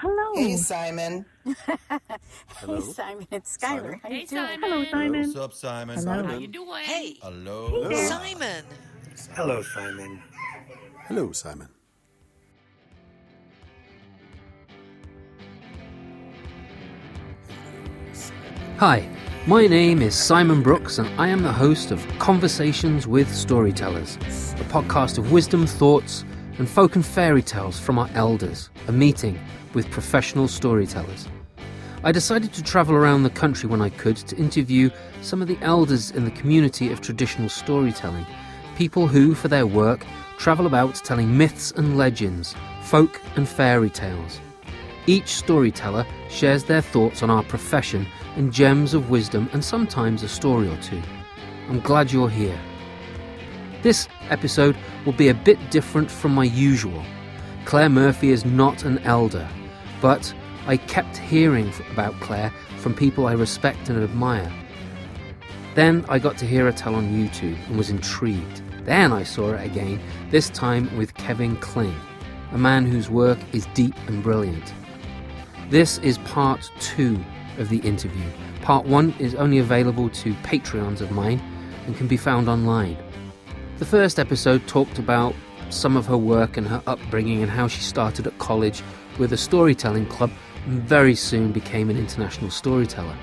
Hello. Hey, Simon. Hey, Simon, it's Skylar. How you Hey, doing? Simon. Hello, Simon. What's up, Simon? Hello. How you doing? Hey, Hello. Simon. Hello, Simon. Hello, Simon. Hi, my name is Simon Brooks, and I am the host of Conversations with Storytellers, a podcast of wisdom, thoughts, and folk and fairy tales from our elders, a meeting with professional storytellers. I decided to travel around the country when I could to interview some of the elders in the community of traditional storytelling, people who, for their work, travel about telling myths and legends, folk and fairy tales. Each storyteller shares their thoughts on our profession and gems of wisdom and sometimes a story or two. I'm glad you're here. This episode will be a bit different from my usual. Claire Murphy is not an elder, but I kept hearing about Claire from people I respect and admire. Then I got to hear her tell on YouTube and was intrigued. Then I saw it again, this time with Kevin Kling, a man whose work is deep and brilliant. This is part two of the interview. Part one is only available to Patreons of mine and can be found online. The first episode talked about some of her work and her upbringing and how she started at college with a storytelling club and very soon became an international storyteller.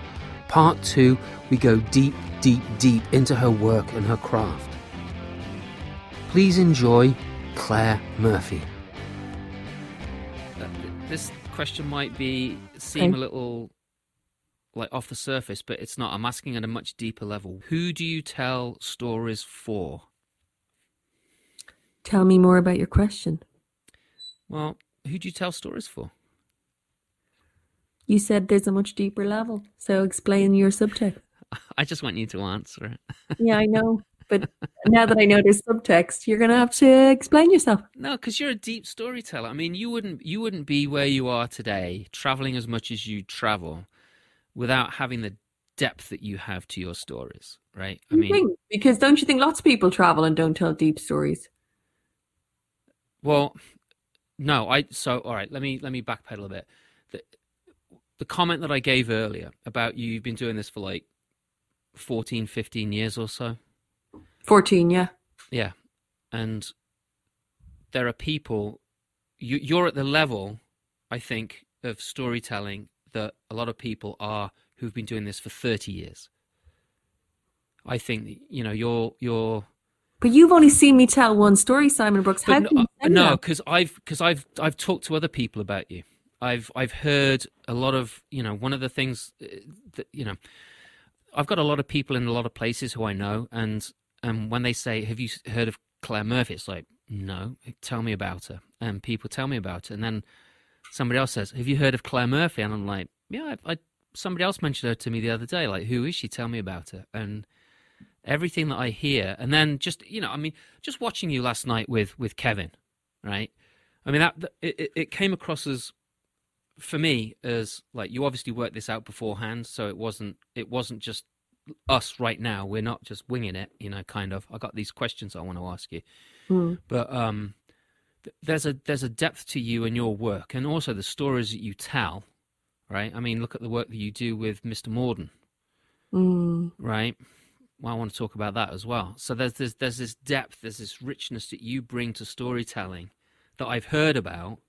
Part two, we go deep, deep, deep into her work and her craft. Please enjoy Claire Murphy. Uh, this question might be seem a little like off the surface, but it's not. I'm asking at a much deeper level. Who do you tell stories for? Tell me more about your question. Well, who do you tell stories for? You said there's a much deeper level, so explain your subtext. I just want you to answer it. yeah, I know, but now that I know there's subtext, you're gonna have to explain yourself. No, because you're a deep storyteller. I mean, you wouldn't you wouldn't be where you are today, traveling as much as you travel, without having the depth that you have to your stories, right? I mean, because don't you think lots of people travel and don't tell deep stories? Well, no, I so all right. Let me let me backpedal a bit. The, the comment that I gave earlier about you, you've been doing this for like 14, 15 years or so. Fourteen, yeah. Yeah, and there are people. You, you're at the level, I think, of storytelling that a lot of people are who've been doing this for thirty years. I think you know you're you're But you've only seen me tell one story, Simon Brooks. How but can you no, say no, because I've because I've I've talked to other people about you. I've I've heard a lot of you know one of the things uh, that you know I've got a lot of people in a lot of places who I know, and and when they say, "Have you heard of Claire Murphy?" It's like, "No, tell me about her." And people tell me about her, and then somebody else says, "Have you heard of Claire Murphy?" And I'm like, "Yeah, I, I somebody else mentioned her to me the other day. Like, who is she? Tell me about her." And everything that I hear, and then just you know, I mean, just watching you last night with with Kevin, right? I mean, that it, it- came across as for me as like you obviously worked this out beforehand, so it wasn't it wasn't just us right now. We're not just winging it, you know. Kind of. I got these questions I want to ask you, Hmm. but um, th- there's a there's a depth to you and your work, and also the stories that you tell, right? I mean, look at the work that you do with Mr. Morden Mm. right? Well, I want to talk about that as well. So there's this there's this depth, there's this richness that you bring to storytelling that I've heard about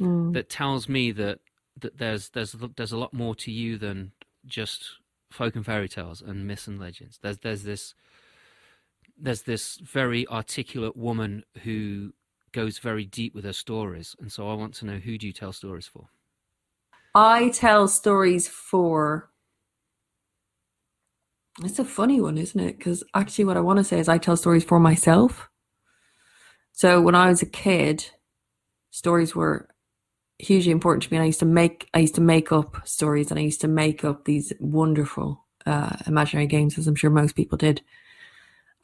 Mm. that tells me that that there's there's there's a lot more to you than just folk and fairy tales and myths and legends. There's there's this there's this very articulate woman who goes very deep with her stories, and so I want to know who do you tell stories for? I tell stories for. It's a funny one, isn't it? Because actually, what I want to say is I tell stories for myself. So when I was a kid, stories were hugely important to me, and I used to make I used to make up stories, and I used to make up these wonderful uh, imaginary games, as I'm sure most people did,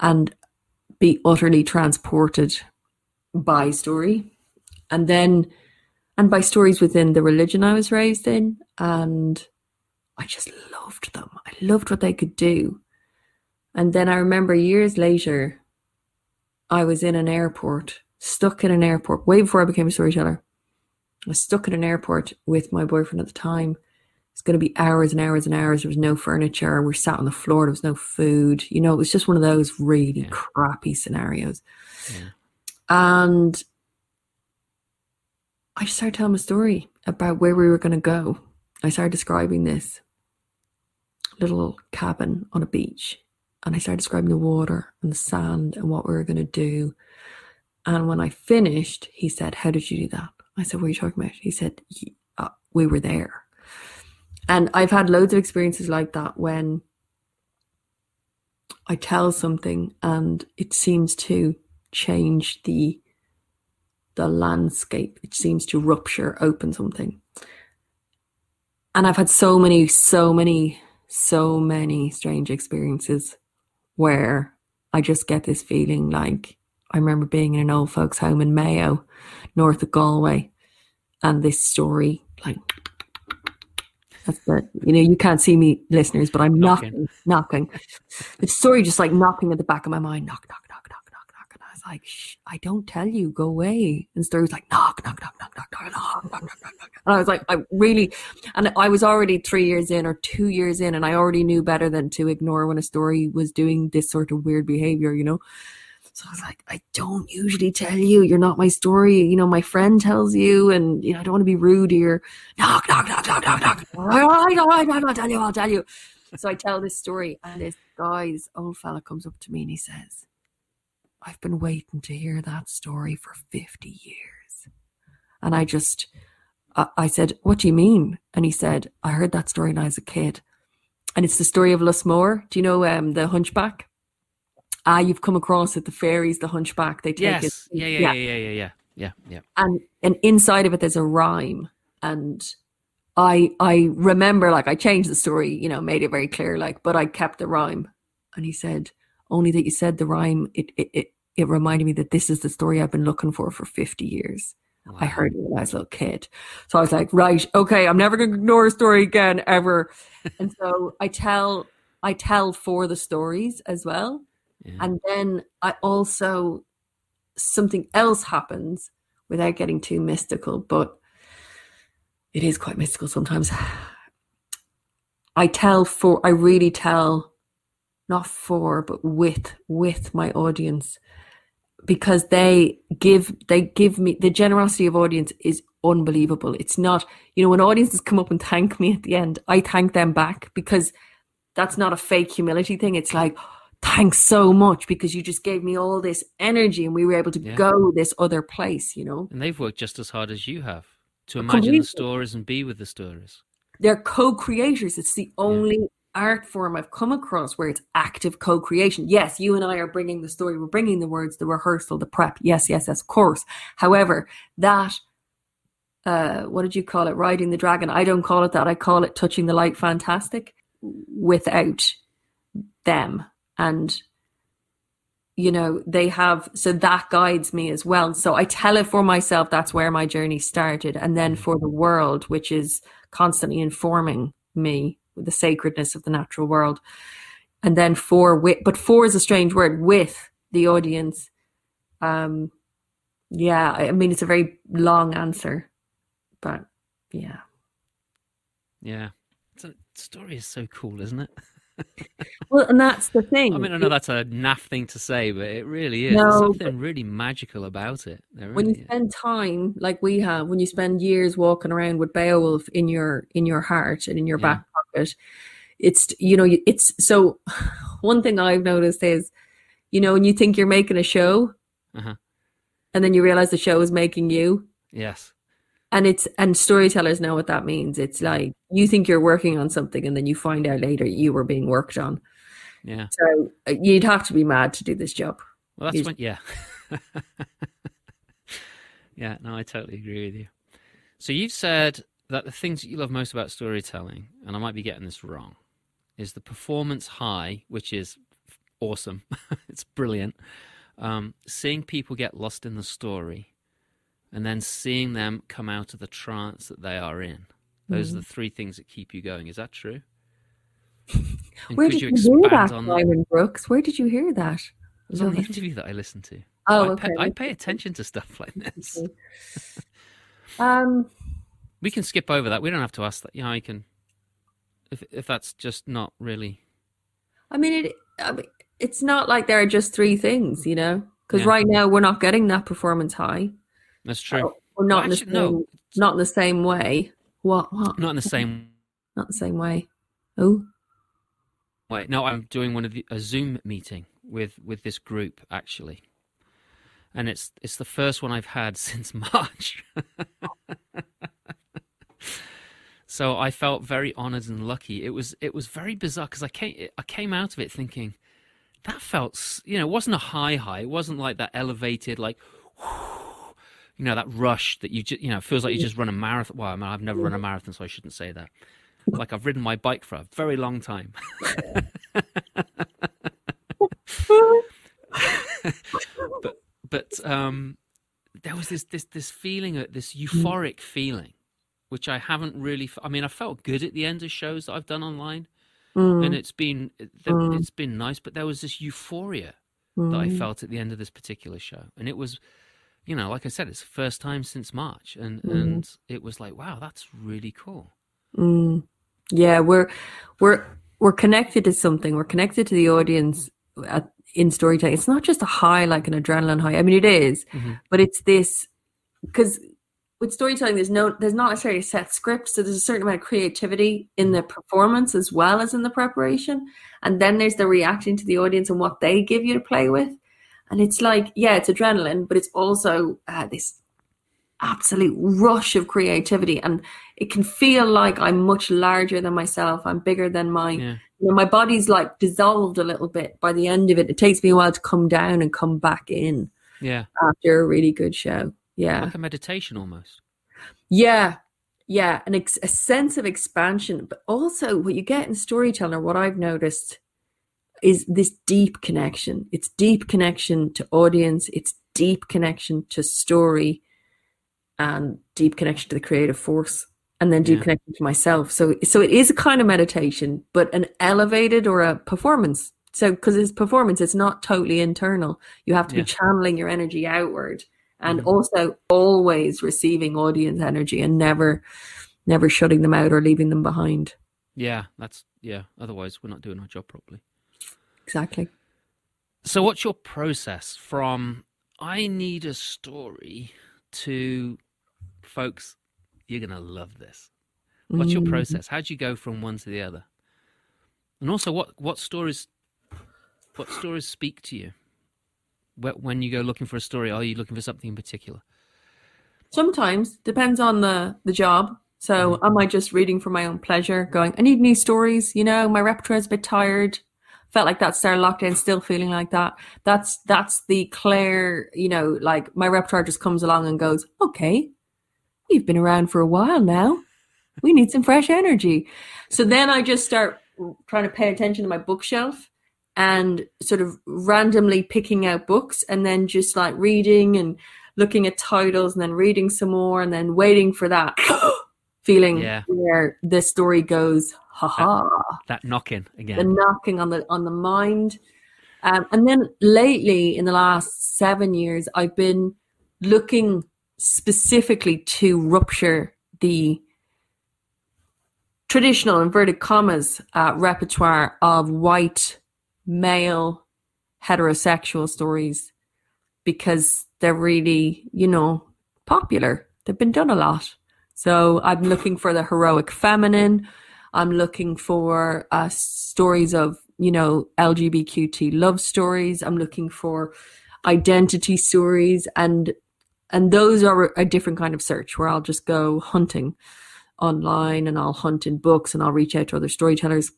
and be utterly transported by story, and then and by stories within the religion I was raised in. And I just loved them. I loved what they could do. And then I remember years later, I was in an airport, stuck in an airport, way before I became a storyteller. I was stuck in an airport with my boyfriend at the time. It's going to be hours and hours and hours. There was no furniture. We're sat on the floor. There was no food. You know, it was just one of those really Yeah. crappy scenarios. Yeah. And I started telling a story about where we were going to go. I started describing this little cabin on a beach. And I started describing the water and the sand and what we were going to do. And when I finished, he said, How did you do that? I said, What are you talking about? He said, "Y- uh, We were there. And I've had loads of experiences like that when I tell something and it seems to change the the landscape. It seems to rupture, open something. And I've had so many, so many, so many strange experiences where I just get this feeling like I remember being in an old folks' home in Mayo, north of Galway, and this story, like that's the you know, you can't see me, listeners, but I'm Knocking. knocking, knocking. The story just like knocking at the back of my mind, knock, knock, knock, knock, knock, knock. And I was like, Shh, I don't tell you, go away. And the story was like, knock, knock, knock, knock, knock, knock, knock, knock, knock, knock, knock. And I was like, I really, and I was already three years in or two years in, and I already knew better than to ignore when a story was doing this sort of weird behavior, you know? So I was like, I don't usually tell you. You're not my story. You know, my friend tells you, and you know, I don't want to be rude here. Knock, knock, knock, knock, knock, knock. All right, all right, all right, I'll tell you, I'll tell you. So I tell this story, and this guy's old fella comes up to me and he says, I've been waiting to hear that story for 50 years. And I just, I, I said, What do you mean? And he said, I heard that story when I was a kid. And it's the story of Lusmore. Do you know um, the hunchback? Ah, you've come across it, the fairies, the hunchback. They take it. Yes. Yeah, yeah, yeah, yeah, yeah, yeah, yeah, yeah. and and inside of it there's a rhyme and i i remember like i changed the story you know made it very clear like but i kept the rhyme and he said only that you said the rhyme it it it, it reminded me that this is the story i've been looking for for 50 years i heard it when i was a little kid so i was like right okay i'm never going to ignore a story again ever and so i tell i tell for the stories as well Yeah. and then i also something else happens without getting too mystical, but it is quite mystical sometimes. I tell for I really tell not for but with with my audience because they give they give me the generosity of audience is unbelievable. It's not, you know, when audiences come up and thank me at the end, I thank them back because that's not a fake humility thing. It's like, thanks so much because you just gave me all this energy and we were able to Yeah. go this other place, you know. And they've worked just as hard as you have to imagine Completely. the stories and be with the stories. They're co-creators. It's the only art form I've come across where it's active co-creation. Yes, you and I are bringing the story, we're bringing the words, the rehearsal, the prep. Yes, yes, yes, of course. However, that uh, what did you call it? Riding the dragon. I don't call it that. I call it touching the light fantastic without them. And you know, they have so that guides me as well. So I tell it for myself, that's where my journey started. And then for the world, which is constantly informing me with the sacredness of the natural world. And then for with but for is a strange word, with the audience. Um yeah, I mean it's a very long answer. But yeah. Yeah. A, story is so cool, isn't it? Well, and that's the thing. I mean, I know that's a naff thing to say, but it really is. No, There's something really magical about it. When you is. spend time like we have, when you spend years walking around with Beowulf in your in your heart and in your Yeah. back pocket, it's you know it's so. One thing I've noticed is, you know, when you think you're making a show, Uh-huh. and then you realize the show is making you, Yes. And it's and storytellers know what that means. It's like you think you're working on something, and then you find out later you were being worked on. Yeah. So uh, you'd have to be mad to do this job. Well, that's when, yeah. yeah, no, I totally agree with you. So you've said that the things that you love most about storytelling, and I might be getting this wrong, is the performance high, which is awesome. it's brilliant. Um, seeing people get lost in the story and then seeing them come out of the trance that they are in. Those Mm. are the three things that keep you going. Is that true? And Where did you, hear that, on Simon Brooks? Where did you hear that? It was on the interview that I listened to. Oh, I okay. Pay, I pay attention to stuff like this. Um, We can skip over that. We don't have to ask that. Yeah, I can. If if that's just not really. I mean, it. I mean, it's not like there are just three things, you know. Because Yeah. right now we're not getting that performance high. That's oh, true. We're not Well, in the actually, same, no. not in the same way. What? What? Not in the same Not the same way. Oh, Wait, No, I'm doing one of the, a Zoom meeting with with this group actually, and it's it's the first one I've had since March. so I felt very honoured and lucky. It was it was very bizarre because I came I came out of it thinking that felt you know it wasn't a high high. It wasn't like that elevated like. You know that rush that you just you know it feels like you just run a marathon. Well, I mean, I've never run a marathon, so I shouldn't say that. Like I've ridden my bike for a very long time. but but um, there was this this this feeling, uh, this euphoric feeling, which I haven't really. I mean, I felt good at the end of shows that I've done online, Mm, and it's been it- it's been nice. But there was this euphoria that I mm, felt at the end of this particular show, and it was. You know, like I said, it's the first time since March, and Mhm. and it was like, wow, that's really cool. mm. Yeah, we're we're we're connected to something. We're connected to the audience at, in storytelling. It's not just a high like an adrenaline high. I mean, it is, Mhm. but it's this because with storytelling, there's no there's not necessarily a set script, so there's a certain amount of creativity in the performance as well as in the preparation, and then there's the reaction to the audience and what they give you to play with, and it's like yeah, it's adrenaline, but it's also uh, this absolute rush of creativity. And it can feel like i'm much larger than myself. I'm bigger than my Yeah. you know, my body's like dissolved a little bit by the end of it. It takes me a while to come down and come back in Yeah, after a really good show. Yeah. Like a meditation almost. yeah. Yeah. An ex- a sense of expansion but also what you get in storytelling what i've noticed is this deep connection it's deep connection to audience it's deep connection to story and deep connection to the creative force and then deep Yeah. connection to myself so so it is a kind of meditation but an elevated or a performance so because it's performance it's not totally internal you have to Yeah. be channeling your energy outward and Mhm. also always receiving audience energy and never never shutting them out or leaving them behind Yeah, that's yeah. Otherwise, we're not doing our job properly. Exactly So, what's your process from I need a story to folks? You're gonna love this. What's your Mm. process? How do you go from one to the other? And also, what what stories what stories speak to you? When you go looking for a story, are you looking for something in particular? Sometimes depends on the the job. So am I just reading for my own pleasure, going, I need new stories, you know, my repertoire is a bit tired. Felt like that Sarah lockdown, still feeling like that. That's that's the Claire, you know, like my repertoire just comes along and goes, Okay, you've been around for a while now. We need some fresh energy. So then I just start trying to pay attention to my bookshelf and sort of randomly picking out books and then just like reading and looking at titles and then reading some more and then waiting for that feeling Yeah. where the story goes, haha, That knocking again. the knocking on the on the mind. Um, and then lately, in the last seven years, I've been looking specifically to rupture the traditional inverted commas uh, repertoire of white male heterosexual stories because they're really, you know, popular. They've been done a lot. So I'm looking for the heroic feminine. I'm looking for uh, stories of, you know, LGBTQ love stories. I'm looking for identity stories and and those are a different kind of search where I'll just go hunting online and I'll hunt in books and I'll reach out to other storytellers.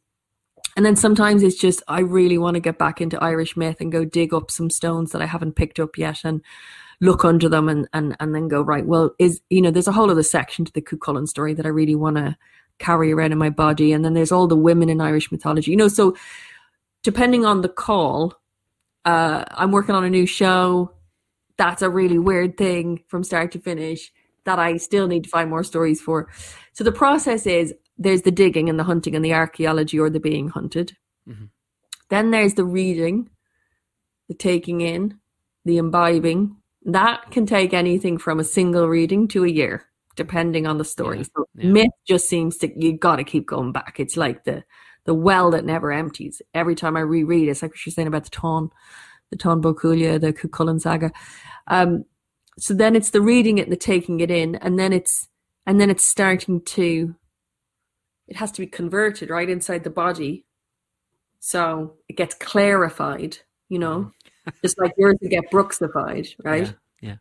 And then sometimes it's just I really want to get back into Irish myth and go dig up some stones that I haven't picked up yet and look under them and and and then go right. Well, is you know there's a whole other section to the Cuchulainn story that I really want to carry around in my body, and then there's all the women in Irish mythology. You know, so depending on the call, uh, I'm working on a new show. That's a really weird thing from start to finish that I still need to find more stories for. So the process is there's the digging and the hunting and the archaeology or the being hunted. Mhm. Then there's the reading, the taking in, the imbibing. That can take anything from a single reading to a year, depending on the story. Yeah, So yeah. myth just seems to you got to keep going back. It's like the the well that never empties. Every time I reread, it's like what you're saying about the Táin, the Táin Bó Cúailnge, the Cuchulainn saga. Um, so then it's the reading it and the taking it in, and then it's and then it's starting to. It has to be converted right inside the body, so it gets clarified. You know, just like yours would get brooksified, right? Yeah.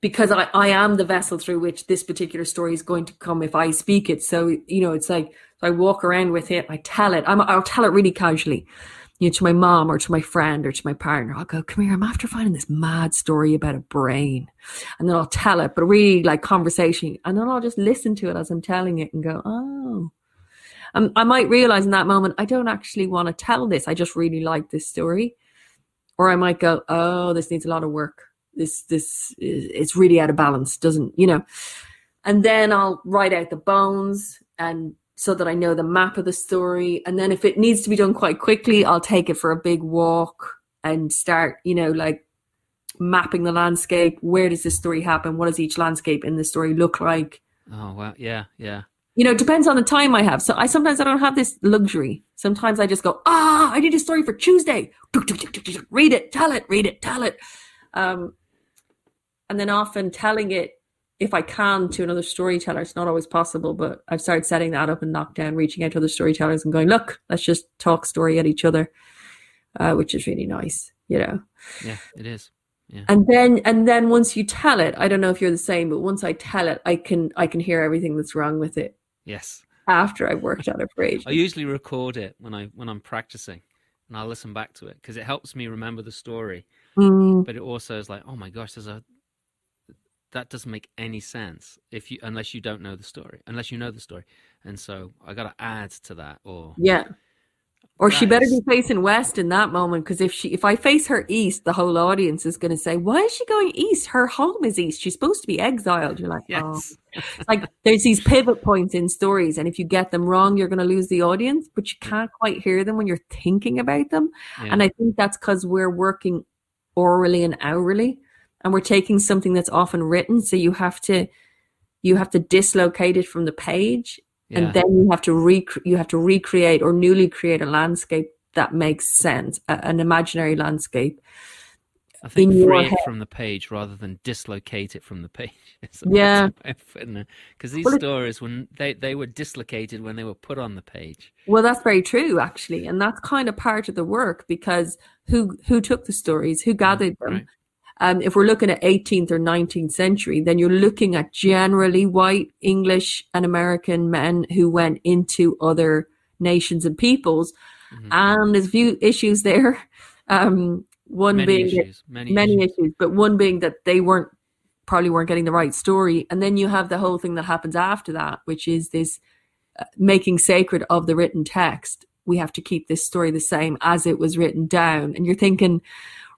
Because I, I am the vessel through which this particular story is going to come if I speak it. So, you know, it's like so I walk around with it, I tell it, I'm, I'll tell it really casually, you know, to my mom or to my friend or to my partner. I'll go, come here, I'm after finding this mad story about a brain. And then I'll tell it, but really like conversation. And then I'll just listen to it as I'm telling it and go, oh. Um, I might realize in that moment, I don't actually want to tell this. I just really like this story. Or I might go, oh, this needs a lot of work this this is it's really out of balance doesn't you know and then i'll write out the bones and so that i know the map of the story and then if it needs to be done quite quickly i'll take it for a big walk and start you know like mapping the landscape where does this story happen what does each landscape in the story look like Oh wow. Yeah. Yeah. You know it depends on the time i have so i sometimes i don't have this luxury sometimes i just go ah i need a story for tuesday read it tell it read it tell it um, and then often telling it if I can to another storyteller. It's not always possible, but I've started setting that up in lockdown, reaching out to other storytellers and going, look, let's just talk story at each other, uh, which is really nice, you know. Yeah. It is. Yeah. And then and then once you tell it, I don't know if you're the same, but once I tell it, I can I can hear everything that's wrong with it Yes. after I've worked on it for ages. I usually record it when I when I'm practicing, and I listen back to it because it helps me remember the story. Mm, But it also is like, oh my gosh, there's a that doesn't make any sense if you unless you don't know the story, unless you know the story, and so I got to add to that. Or yeah. Or she better be facing west in that moment because if she if I face her east, the whole audience is going to say, "Why is she going east? Her home is east. She's supposed to be exiled." You're like, "Oh." yes, It's like there's these pivot points in stories, and if you get them wrong, you're going to lose the audience. But you mm. can't quite hear them when you're thinking about them, Yeah. and I think that's because we're working orally and hourly, and we're taking something that's often written, so you have to you have to dislocate it from the page yeah. and then you have to rec- you have to recreate or newly create a landscape that makes sense, a- an imaginary landscape. I think in free it head. from the page rather than dislocate it from the page. Yeah. because these Well, stories when they they were dislocated when they were put on the page. Well, that's very true, actually, and that's kind of part of the work because who who took the stories, who mm, gathered them. Right. Um, if we're looking at 18th or 19th century, then you're looking at generally white English and American men who went into other nations and peoples, Mhm. and there's a few issues there. Um, one Many being that issues. Many, many issues. issues, but one being that they weren't probably weren't getting the right story, and then you have the whole thing that happens after that, which is this uh, making sacred of the written text. We have to keep this story the same as it was written down, and you're thinking.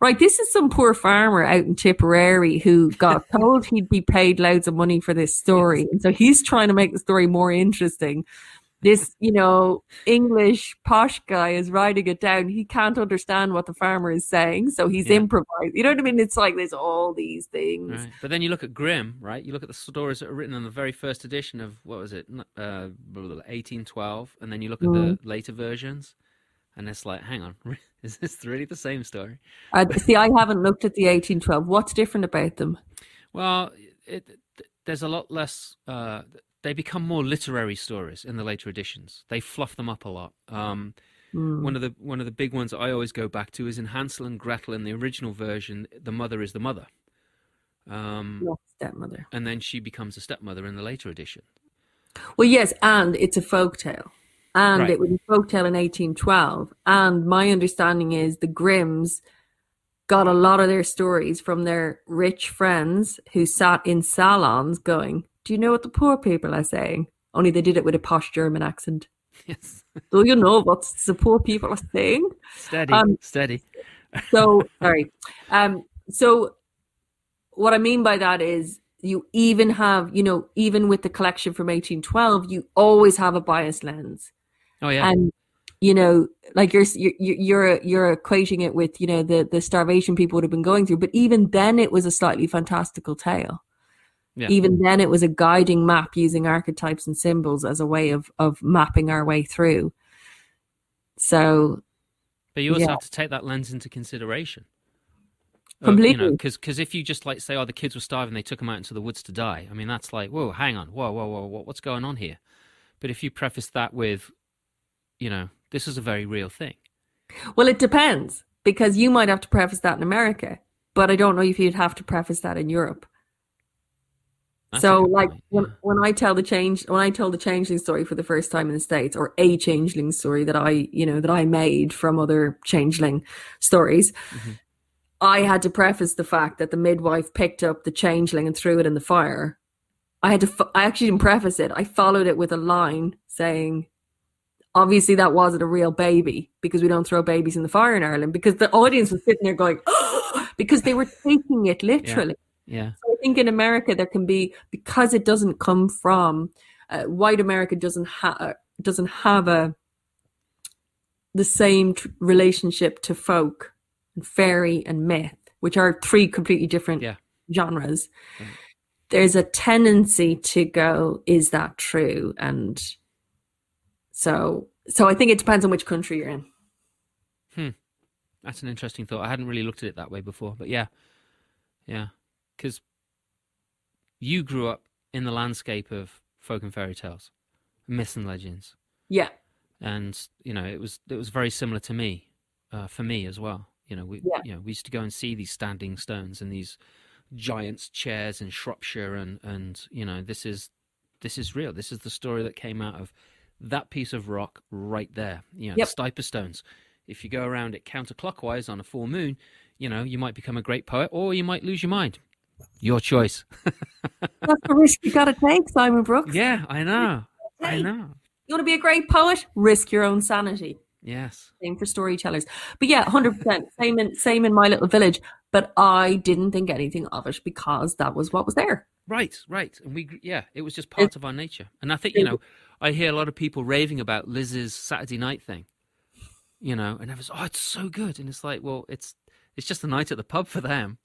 Right, this is some poor farmer out in Tipperary who got told he'd be paid loads of money for this story. And so he's trying to make the story more interesting. This, you know, English posh guy is writing it down. He can't understand what the farmer is saying. So he's Yeah. improvised. You know what I mean? It's like there's all these things. Right. But then you look at Grimm, right? You look at the stories that are written in the very first edition of what was it, uh, blah, blah, blah, 1812, and then you look at Mm. the later versions, and it's like, hang on, is this really the same story? Uh, see, I haven't looked at the 1812. What's different about them? Well, it, there's a lot less. Uh, they become more literary stories in the later editions. They fluff them up a lot. Um, Hmm. One of the one of the big ones I always go back to is in Hansel and Gretel. In the original version, the mother is the mother, um, Not stepmother. and then she becomes a stepmother in the later edition. Well, yes, and it's a folk tale. And Right. it was a folk tale in 1812. And my understanding is the Grimms got a lot of their stories from their rich friends who sat in salons going, Do you know what the poor people are saying? Only they did it with a posh German accent. Yes, Do you know what the poor people are saying? steady, Um, steady. So sorry. Um, so what I mean by that is you even have, you know, even with the collection from 1812, you always have a biased lens. Oh yeah, And you know, like you're you're you're you're equating it with, you know, the the starvation people would have been going through, but even then it was a slightly fantastical tale. Yeah. Even then, it was a guiding map using archetypes and symbols as a way of of mapping our way through. So, But you also Yeah. have to take that lens into consideration. Completely. Because because if you just like say, oh, the kids were starving, they took them out into the woods to die. I mean, that's like, whoa, hang on, whoa, whoa, whoa, whoa, what's going on here? But if you preface that with, you know, this is a very real thing. well, it depends because you might have to preface that in America, but I don't know if you'd have to preface that in Europe. That's so like point, when, yeah. when i tell the change when i told the changeling story for the first time in the states or a changeling story that i you know that i made from other changeling stories Mhm. i had to preface the fact that the midwife picked up the changeling and threw it in the fire i had to i actually didn't preface it i followed it with a line saying obviously that wasn't a real baby because we don't throw babies in the fire in ireland because the audience was sitting there going oh, because they were taking it literally Yeah. so I think in America there can be because it doesn't come from uh, white America doesn't have doesn't have a the same tr- relationship to folk and fairy and myth, which are three completely different Yeah. genres. There's a tendency to go, is that true? And so so I think it depends on which country you're in. Hmm. That's an interesting thought. I hadn't really looked at it that way before, but yeah, yeah, because you grew up in the landscape of folk and fairy tales, myths and legends, Yeah. and you know it was it was very similar to me, uh, for me as well. You know, we Yeah. you know we used to go and see these standing stones and these giants' chairs in Shropshire, and and you know this is this is real. This is the story that came out of that piece of rock right there. You know, Yep. the Stiper stones. If you go around it counterclockwise on a full moon, you know you might become a great poet, or you might lose your mind. Your choice. That's the risk you gotta take, Simon Brooks. Yeah, I know. I know. You want to be a great poet? Risk your own sanity. Yes. Same for storytellers. But yeah, hundred percent. Same in same in my little village. But I didn't think anything of it because that was what was there. Right, right. And we, yeah, it was just part of our nature. And I think, you know, I hear a lot of people raving about Liz's Saturday night thing, you know, and everyone's, oh, it's so good. And it's like, well, it's, it's just a night at the pub for them,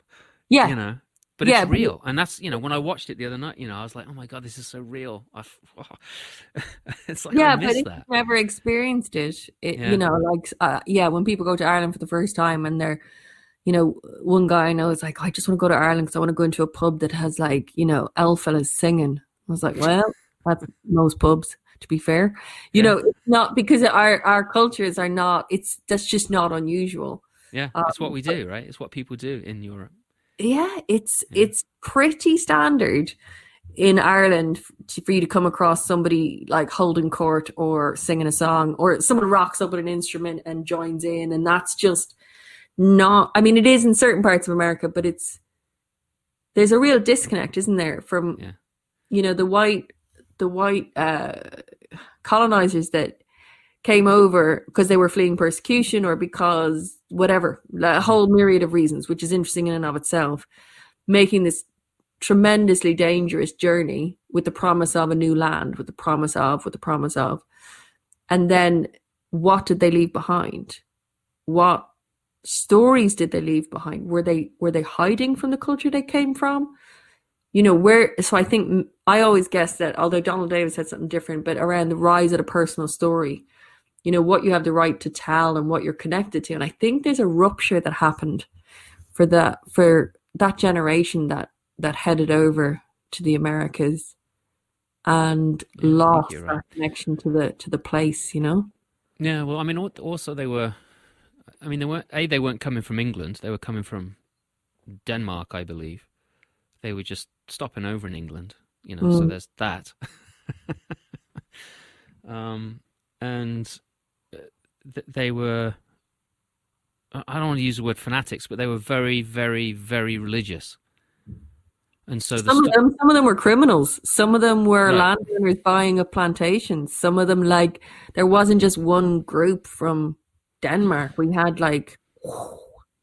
Yeah. you know, but Yeah, it's but- real. And that's, you know, when I watched it the other night, you know, I was like, oh my God, this is so real. I, it's like, yeah, I but if that. you've never experienced it, it Yeah. you know, like uh, yeah, when people go to Ireland for the first time and they're, you know, one guy I know is like, oh, I just want to go to Ireland because I want to go into a pub that has like, you know, elf fellas singing. I was like, well, that's most pubs. To be fair, you Yeah. know, it's not because our our cultures are not. It's that's just not unusual. Yeah, um, it's what we do, right? It's what people do in Europe. Yeah, it's Yeah. it's pretty standard in Ireland to- for you to come across somebody like holding court or singing a song or someone rocks up with an instrument and joins in and that's just not I mean it is in certain parts of America but it's there's a real disconnect isn't there from Yeah. you know the white the white uh colonizers that came over because they were fleeing persecution or because whatever a whole myriad of reasons which is interesting in and of itself making this tremendously dangerous journey with the promise of a new land with the promise of with the promise of and then what did they leave behind what stories did they leave behind? Were they were they hiding from the culture they came from? You know where so i think i always guess that although donald davis said something different but around the rise of a personal story you know what you have the right to tell and what you're connected to. And i think there's a rupture that happened for that for that generation that that headed over to the americas and Yeah, lost that right. connection to the to the place you know? Yeah, well, I mean, also they were, I mean, they weren't, A, they weren't coming from England. They were coming from Denmark, I believe. They were just stopping over in England, you know, so Mm. there's that. um, and uh, th- they were, I don't want to use the word fanatics, but they were very, very, very religious. And so some of them some of them were criminals some of them were Right. landowners buying up plantations some of them like there wasn't just one group from denmark we had like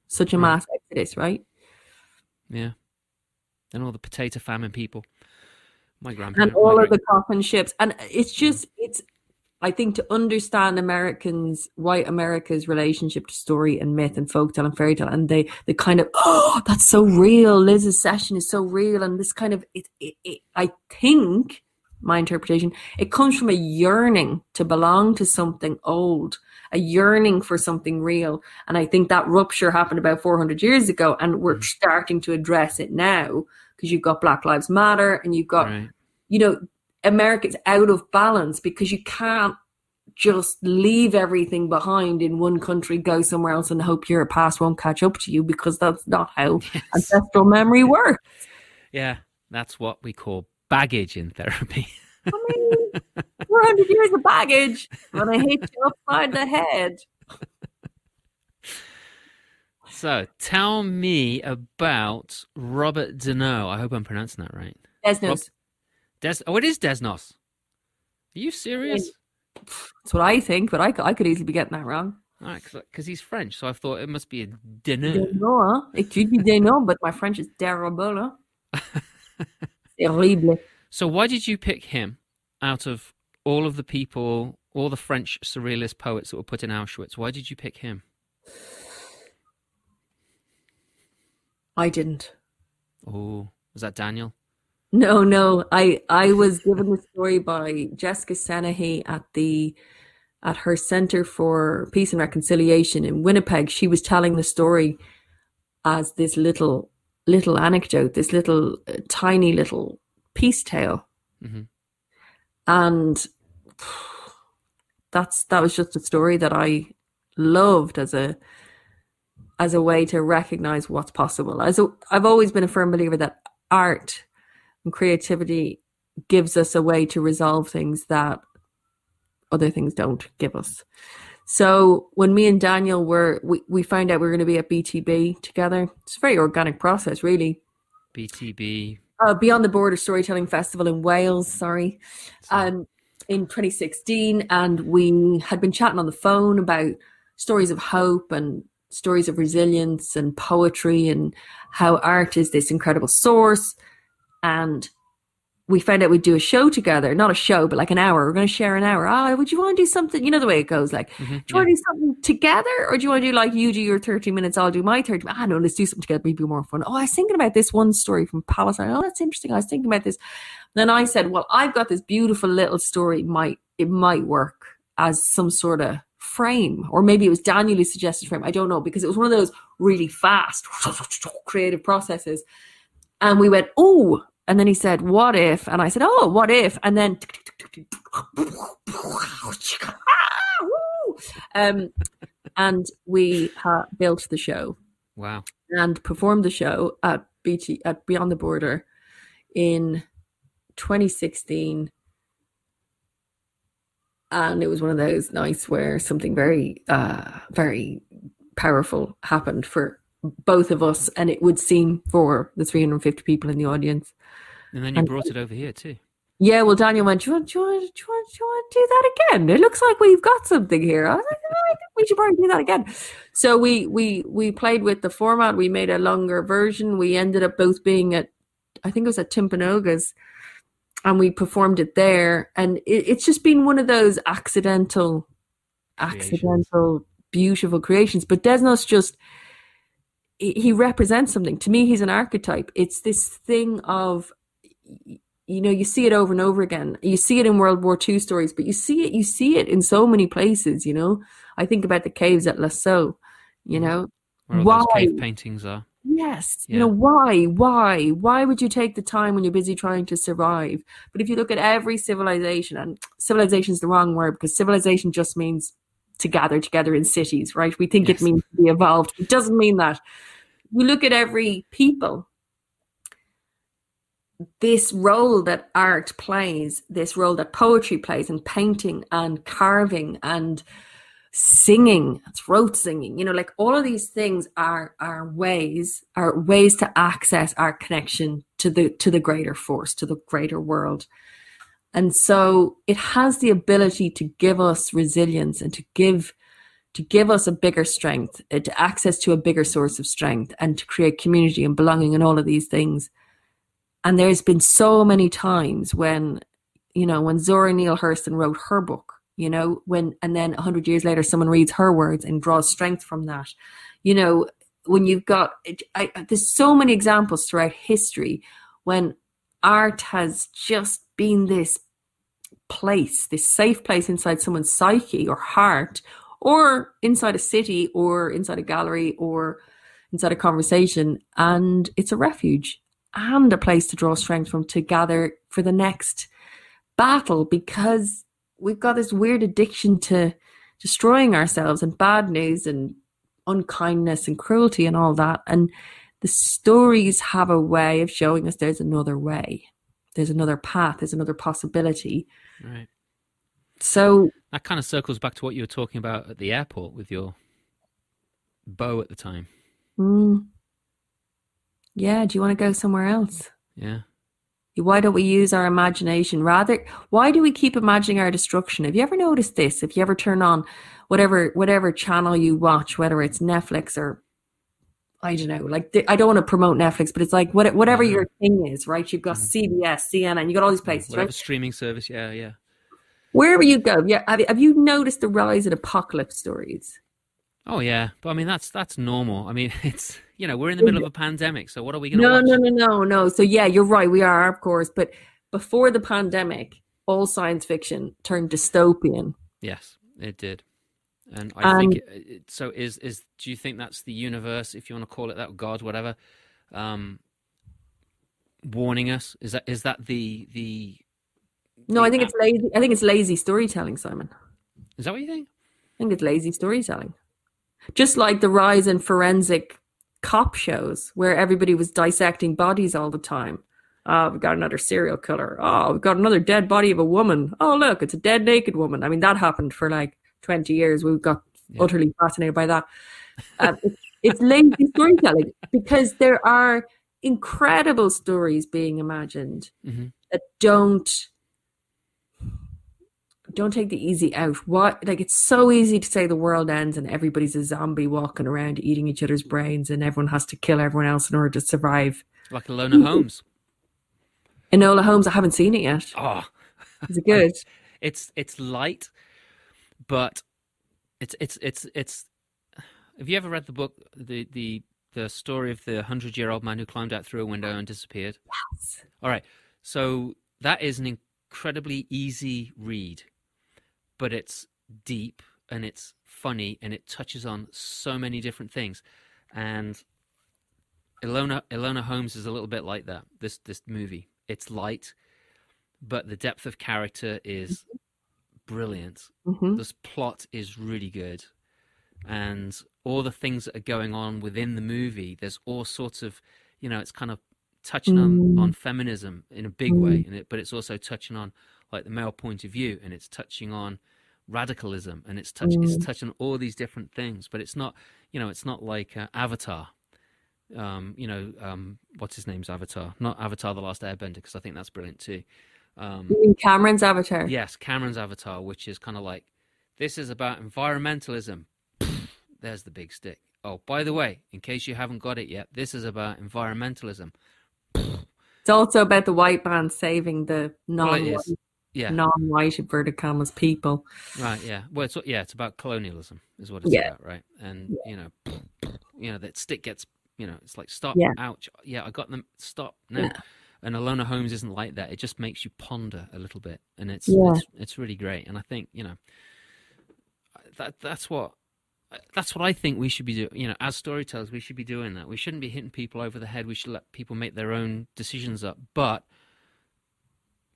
such a mass exodus right? Yeah, and all the potato famine people. My grandpa, and all of the coffin ships. And it's just it's I think to understand Americans, white America's relationship to story and myth and folktale and fairy tale, and they they kind of oh that's so real. Liz's session is so real, and this kind of it, it, it I think my interpretation it comes from a yearning to belong to something old, a yearning for something real, and I think that rupture happened about four hundred years ago, and we're mm. starting to address it now because you've got Black Lives Matter and you've got Right. you know, America's out of balance because you can't just leave everything behind in one country, go somewhere else, and hope your past won't catch up to you because that's not how ancestral memory works. Yeah, that's what we call baggage in therapy. I mean, 400 years of baggage when I hit you upside the head. so tell me about Robert Deneau. I hope I'm pronouncing that right. Desnos. Des- oh, it is Desnos. Are you serious? That's what I think, but I, I could easily be getting that wrong. Because he's French, so I thought it must be a Deneau. Desnos, huh? It could be Desnos, but my French is terrible. Terrible. So why did you pick him out of all of the people, all the French surrealist poets that were put in Auschwitz? Why did you pick him? I didn't. Oh, was that Daniel? No, no. I I was given the story by Jessica Senehi at the at her Center for Peace and Reconciliation in Winnipeg. She was telling the story as this little little anecdote, this little uh, tiny little peace tale, Mhm. and that's that was just a story that I loved as a as a way to recognize what's possible. As a, I've always been a firm believer that art and creativity gives us a way to resolve things that other things don't give us. So when me and Daniel were, we, we found out we were going to be at BTB together. It's a very organic process, really. BTB. Uh, Beyond the Border Storytelling Festival in Wales, sorry, um, in 2016. And we had been chatting on the phone about stories of hope and stories of resilience and poetry and how art is this incredible source. And we found out we'd do a show together, not a show, but like an hour. We're going to share an hour. Ah, would you want to do something? You know the way it goes. Like, Mhm, do you want to do something together, or do you want to do like you do your thirty minutes, I'll do my thirty? Ah, no, let's do something together. Maybe more fun. Oh, I was thinking about this one story from Palestine. Oh, that's interesting. I was thinking about this. Then I said, well, I've got this beautiful little story. Might it might work as some sort of frame, or maybe it was Daniel who suggested frame. I don't know because it was one of those really fast creative processes. And we went, oh, and then he said, what if? And I said, oh, what if? And then um, and we uh, built the show Wow. and performed the show at BT at Beyond the Border in 2016. And it was one of those nights where something very, uh, very powerful happened for both of us, and it would seem for the 350 people in the audience. And then you And- brought it over here too. Yeah, well, Daniel went, do you, want, do, you want, do, you want, do you want to do that again? It looks like we've got something here. I was like, oh, I think we should probably do that again. So we we we played with the format. We made a longer version. We ended up both being at, I think it was at Timpanogos, and we performed it there. And it, it's just been one of those accidental, Creations. accidental, beautiful creations. But Desnos just, he he represents something. To me, he's an archetype. It's this thing of you know you see it over and over again. You see it in world war ii stories but you see it you see it in so many places you know? I think about the caves at lascaux you mm. know? Where all those Why? cave paintings are. yes. Yeah. you know why? Why? Why would you take the time when you're busy trying to survive? But if you look at every civilization and civilization is the wrong word because civilization just means to gather together in cities right? We think Yes. it means to be evolved. It doesn't mean that. You look at every people this role that art plays, this role that poetry plays, and painting and carving and singing, throat singing, you know, like all of these things are are ways are ways to access our connection to the to the greater force, to the greater world. And so it has the ability to give us resilience and to give to give us a bigger strength, uh, to access to a bigger source of strength, and to create community and belonging and all of these things. And there's been so many times when, you know, when Zora Neale Hurston wrote her book, you know, when, and then a hundred years later, someone reads her words and draws strength from that. You know, when you've got, I, there's so many examples throughout history when art has just been this place, this safe place inside someone's psyche or heart, or inside a city, or inside a gallery, or inside a conversation. And it's a refuge and a place to draw strength from to gather for the next battle because we've got this weird addiction to destroying ourselves and bad news and unkindness and cruelty and all that. And the stories have a way of showing us there's another way, there's another path, there's another possibility. Right. So that kind of circles back to what you were talking about at the airport with your bow at the time. Mm, yeah. Do you want to go somewhere else? Yeah. Why don't we use our imagination? Rather, why do we keep imagining our destruction? Have you ever noticed this? If you ever turn on whatever whatever channel you watch, whether it's Netflix or I don't know, like I don't want to promote Netflix, but it's like what, whatever mm-hmm. your thing is, right? You've got mm-hmm. CBS, CNN, you got all these places, whatever right? streaming service, yeah, yeah. Wherever you go, yeah. Have you, have you noticed the rise in apocalypse stories? Oh yeah, but I mean that's that's normal. I mean it's you know we're in the middle of a pandemic, so what are we going to? No, watch? no, no, no, no. So yeah, you're right. We are, of course, but before the pandemic, all science fiction turned dystopian. Yes, it did. And I um, think it, so. Is is do you think that's the universe, if you want to call it that, God, whatever, um, warning us? Is that is that the the? No, the I think app? it's lazy. I think it's lazy storytelling, Simon. Is that what you think? I think it's lazy storytelling. Just like the rise in forensic cop shows where everybody was dissecting bodies all the time. Oh, we've got another serial killer. Oh, we've got another dead body of a woman. Oh, look, it's a dead naked woman. I mean, that happened for like 20 years. We got yeah. utterly fascinated by that. Um, it's, it's lazy storytelling because there are incredible stories being imagined mm-hmm. that don't don't take the easy out. What like it's so easy to say the world ends and everybody's a zombie walking around eating each other's brains and everyone has to kill everyone else in order to survive. Like Enola Holmes. Enola Holmes, I haven't seen it yet. Oh, is it good? it's it's light, but it's it's it's it's. Have you ever read the book the the the story of the hundred year old man who climbed out through a window and disappeared? Yes. All right. So that is an incredibly easy read, but it's deep and it's funny and it touches on so many different things. And Enola Enola Holmes is a little bit like that. This this movie. It's light, but the depth of character is brilliant. Mm-hmm. This plot is really good, and all the things that are going on within the movie. There's all sorts of, you know, it's kind of touching mm. on on feminism in a big mm. way, it, but it's also touching on like the male point of view, and it's touching on radicalism, and it's touching mm. it's touching all these different things. But it's not, you know, it's not like uh, Avatar. Um, you know, um, what's his name's Avatar? Not Avatar: The Last Airbender, because I think that's brilliant too. Um, Cameron's Avatar? Yes, Cameron's Avatar, which is kind of like this is about environmentalism. There's the big stick. Oh, by the way, in case you haven't got it yet, this is about environmentalism. It's also about the white man saving the non-white, well, yeah. non-white inverted commas people. Right. Yeah. Well, it's yeah, it's about colonialism, is what it's yeah. about, right? And yeah. you know, you know that stick gets, you know, it's like stop, yeah. ouch, yeah, I got them, stop now. And Enola Holmes isn't like that. It just makes you ponder a little bit, and it's yeah. it's, it's really great. And I think you know that that's what that's what I think we should be doing. You know, as storytellers, we should be doing that. We shouldn't be hitting people over the head. We should let people make their own decisions up. But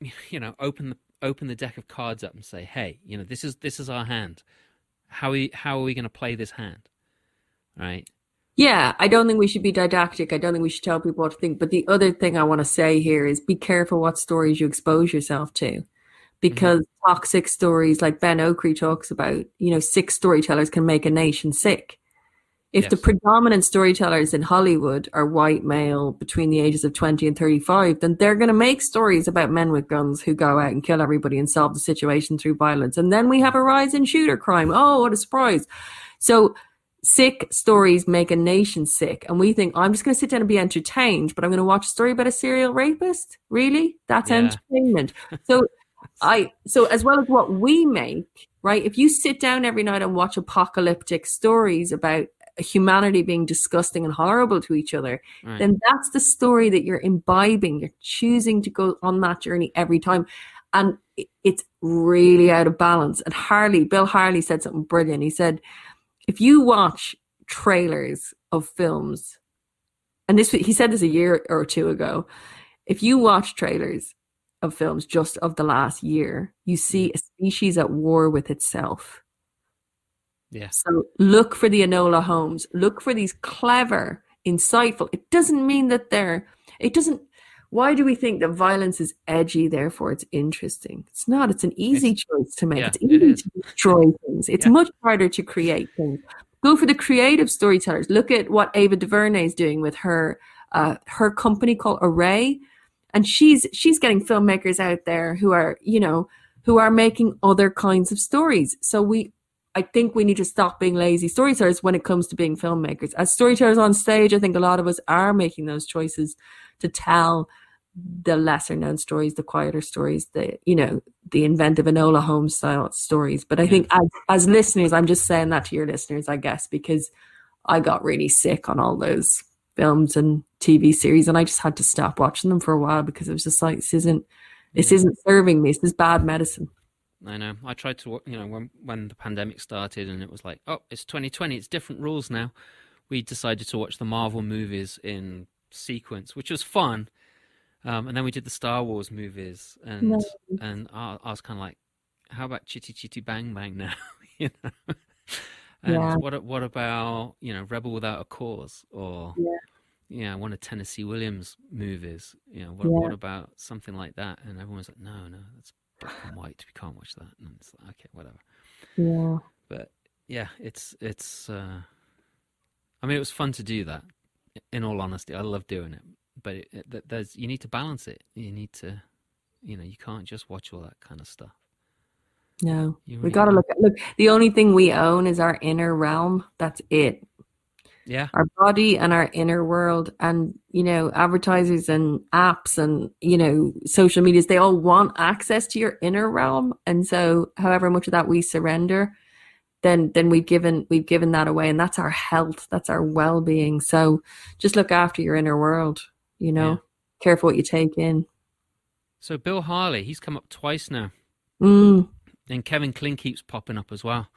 you know, open the open the deck of cards up and say, "Hey, you know, this is this is our hand. How are we, how are we going to play this hand?" Right? Yeah, I don't think we should be didactic. I don't think we should tell people what to think. But the other thing I want to say here is be careful what stories you expose yourself to. Because mm-hmm. toxic stories, like Ben Okri talks about, you know, sick storytellers can make a nation sick. If yes. the predominant storytellers in Hollywood are white male between the ages of 20 and 35, then they're going to make stories about men with guns who go out and kill everybody and solve the situation through violence. And then we have a rise in shooter crime. Oh, what a surprise. So sick stories make a nation sick. And we think, I'm just going to sit down and be entertained, but I'm going to watch a story about a serial rapist. Really? That's yeah. entertainment. so I so as well as what we make, right? If you sit down every night and watch apocalyptic stories about humanity being disgusting and horrible to each other, Right. then that's the story that you're imbibing. You're choosing to go on that journey every time. And it's really out of balance. And Harley, Bill Harley said something brilliant. He said, if you watch trailers of films, and this he said this a year or two ago, if you watch trailers of films just of the last year, you see a species at war with itself. Yeah. So look for the Enola Holmes. Look for these clever, insightful. It doesn't mean that they're. It doesn't. Why do we think that violence is edgy? Therefore, it's interesting. It's not. It's an easy choice to make. yeah, it's easy is. to destroy things. It's Yeah. much harder to create things. Go for the creative storytellers. Look at what Ava DuVernay is doing with her uh, her company called Array, and she's she's getting filmmakers out there who are you know who are making other kinds of stories. So we I think we need to stop being lazy storytellers when it comes to being filmmakers. As storytellers on stage, I think a lot of us are making those choices to tell the lesser known stories, the quieter stories, the you know, the inventive Enola Holmes style stories. But I think as as listeners, I'm just saying that to your listeners, I guess, because I got really sick on all those films and TV series and I just had to stop watching them for a while because it was just like this isn't this isn't serving me. This is bad medicine. I know. I tried to, you know, when when the pandemic started and it was like, oh, it's 2020, it's different rules now. We decided to watch the Marvel movies in sequence, which was fun. Um, and then we did the Star Wars movies, and No. and I, I was kind of like, how about Chitty Chitty Bang Bang now, you know? and Yeah. what what about you know Rebel Without a Cause or Yeah. yeah one of Tennessee Williams movies? You know what Yeah. what about something like that? And everyone's like, no, no, that's black and white. We can't watch that. And it's like, okay, whatever. Yeah. But yeah, it's it's. Uh, I mean, it was fun to do that. In all honesty, I love doing it. But it, it, there's you need to balance it. You need to, you know, you can't just watch all that kind of stuff. No. You We gotta do. look at look, the only thing we own is our inner realm. That's it. Yeah, Our body and our inner world. And, you know, advertisers and apps and, you know, social medias, they all want access to your inner realm. And so however much of that we surrender, then then we've given we've given that away. And that's our health. That's our well being. So just look after your inner world, you know. Yeah. Careful what you take in. So Bill Harley, he's come up twice now, Mm. and Kevin Kling keeps popping up as well.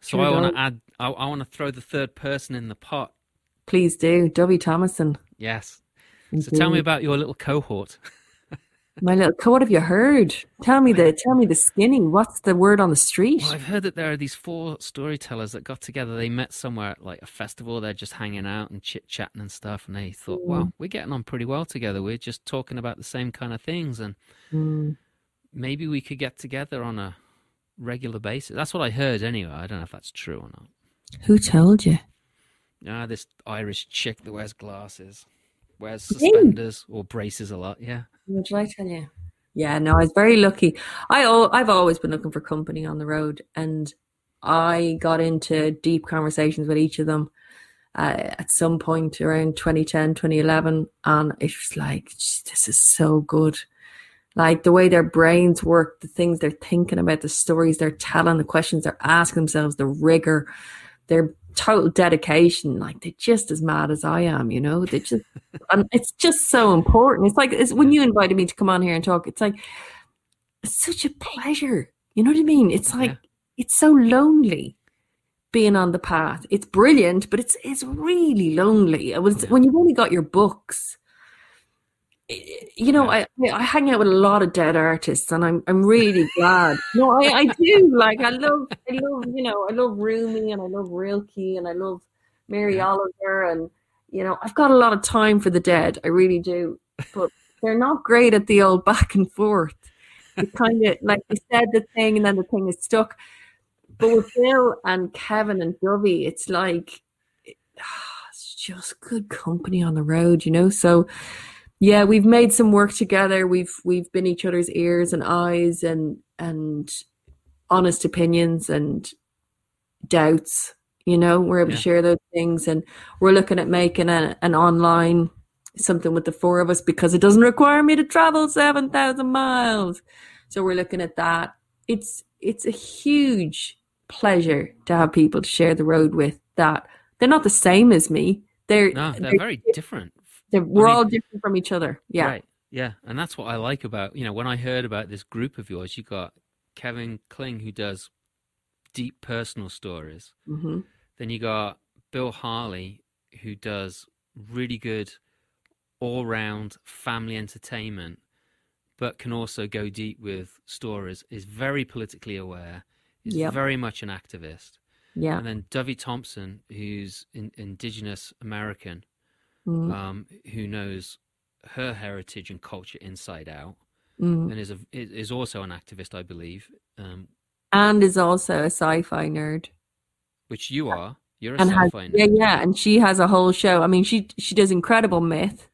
So I want to add, I, I want to throw the third person in the pot. Please do. Dubby Thomason. Yes. So tell me about your little cohort. My little, cohort. have you heard? Tell me the, tell me the skinny. What's the word on the street? Well, I've heard that there are these four storytellers that got together. They met somewhere at like a festival. They're just hanging out and chit chatting and stuff. And they thought, well, we're getting on pretty well together. We're just talking about the same kind of things. And Mm. maybe we could get together on a regular basis. That's what I heard anyway. I don't know if that's true or not. Who told you? Ah, this Irish chick that wears glasses, wears suspenders or braces a lot. Yeah. What did I tell you? Yeah, no, I was very lucky. I I've always been looking for company on the road, and I got into deep conversations with each of them uh, at some point around 2010, 2011, and it was like, this is so good. Like the way their brains work, the things they're thinking about, the stories they're telling, the questions they're asking themselves, the rigor, their total dedication. Like they're just as mad as I am, you know. They just, and it's just so important. It's like it's when you invited me to come on here and talk. It's like it's such a pleasure. You know what I mean? It's like Yeah. it's so lonely being on the path. It's brilliant, but it's it's really lonely. It was Yeah. when you've only got your books. You know, I I hang out with a lot of dead artists, and I'm I'm really glad. No, I, I do. Like I love I love you know I love Rumi and I love Rilke and I love Mary Yeah. Oliver and you know I've got a lot of time for the dead. I really do, but they're not great at the old back and forth. It's kind of like they said the thing and then the thing is stuck. But with Bill and Kevin and Dovie, it's like it's just good company on the road, you know. So yeah, we've made some work together. We've we've been each other's ears and eyes and and honest opinions and doubts. You know, we're able Yeah. to share those things, and we're looking at making a, an online something with the four of us because it doesn't require me to travel seven thousand miles. So we're looking at that. It's it's a huge pleasure to have people to share the road with that they're not the same as me. They're no, they're, they're very different. They're, we're I mean, all different from each other. Yeah. Right. Yeah. And that's what I like about, you know, when I heard about this group of yours, you got Kevin Kling, who does deep personal stories. Mm-hmm. Then you got Bill Harley, who does really good all round family entertainment, but can also go deep with stories, is very politically aware, is yep. very much an activist. Yeah. And then Dovie Thompson, who's in, Indigenous American, mm. um, who knows her heritage and culture inside out, mm. and is a, is also an activist, I believe. Um, and is also a sci-fi nerd. Which you are. You're a and sci-fi has, nerd. Yeah, yeah, and she has a whole show. I mean, she she does incredible myth.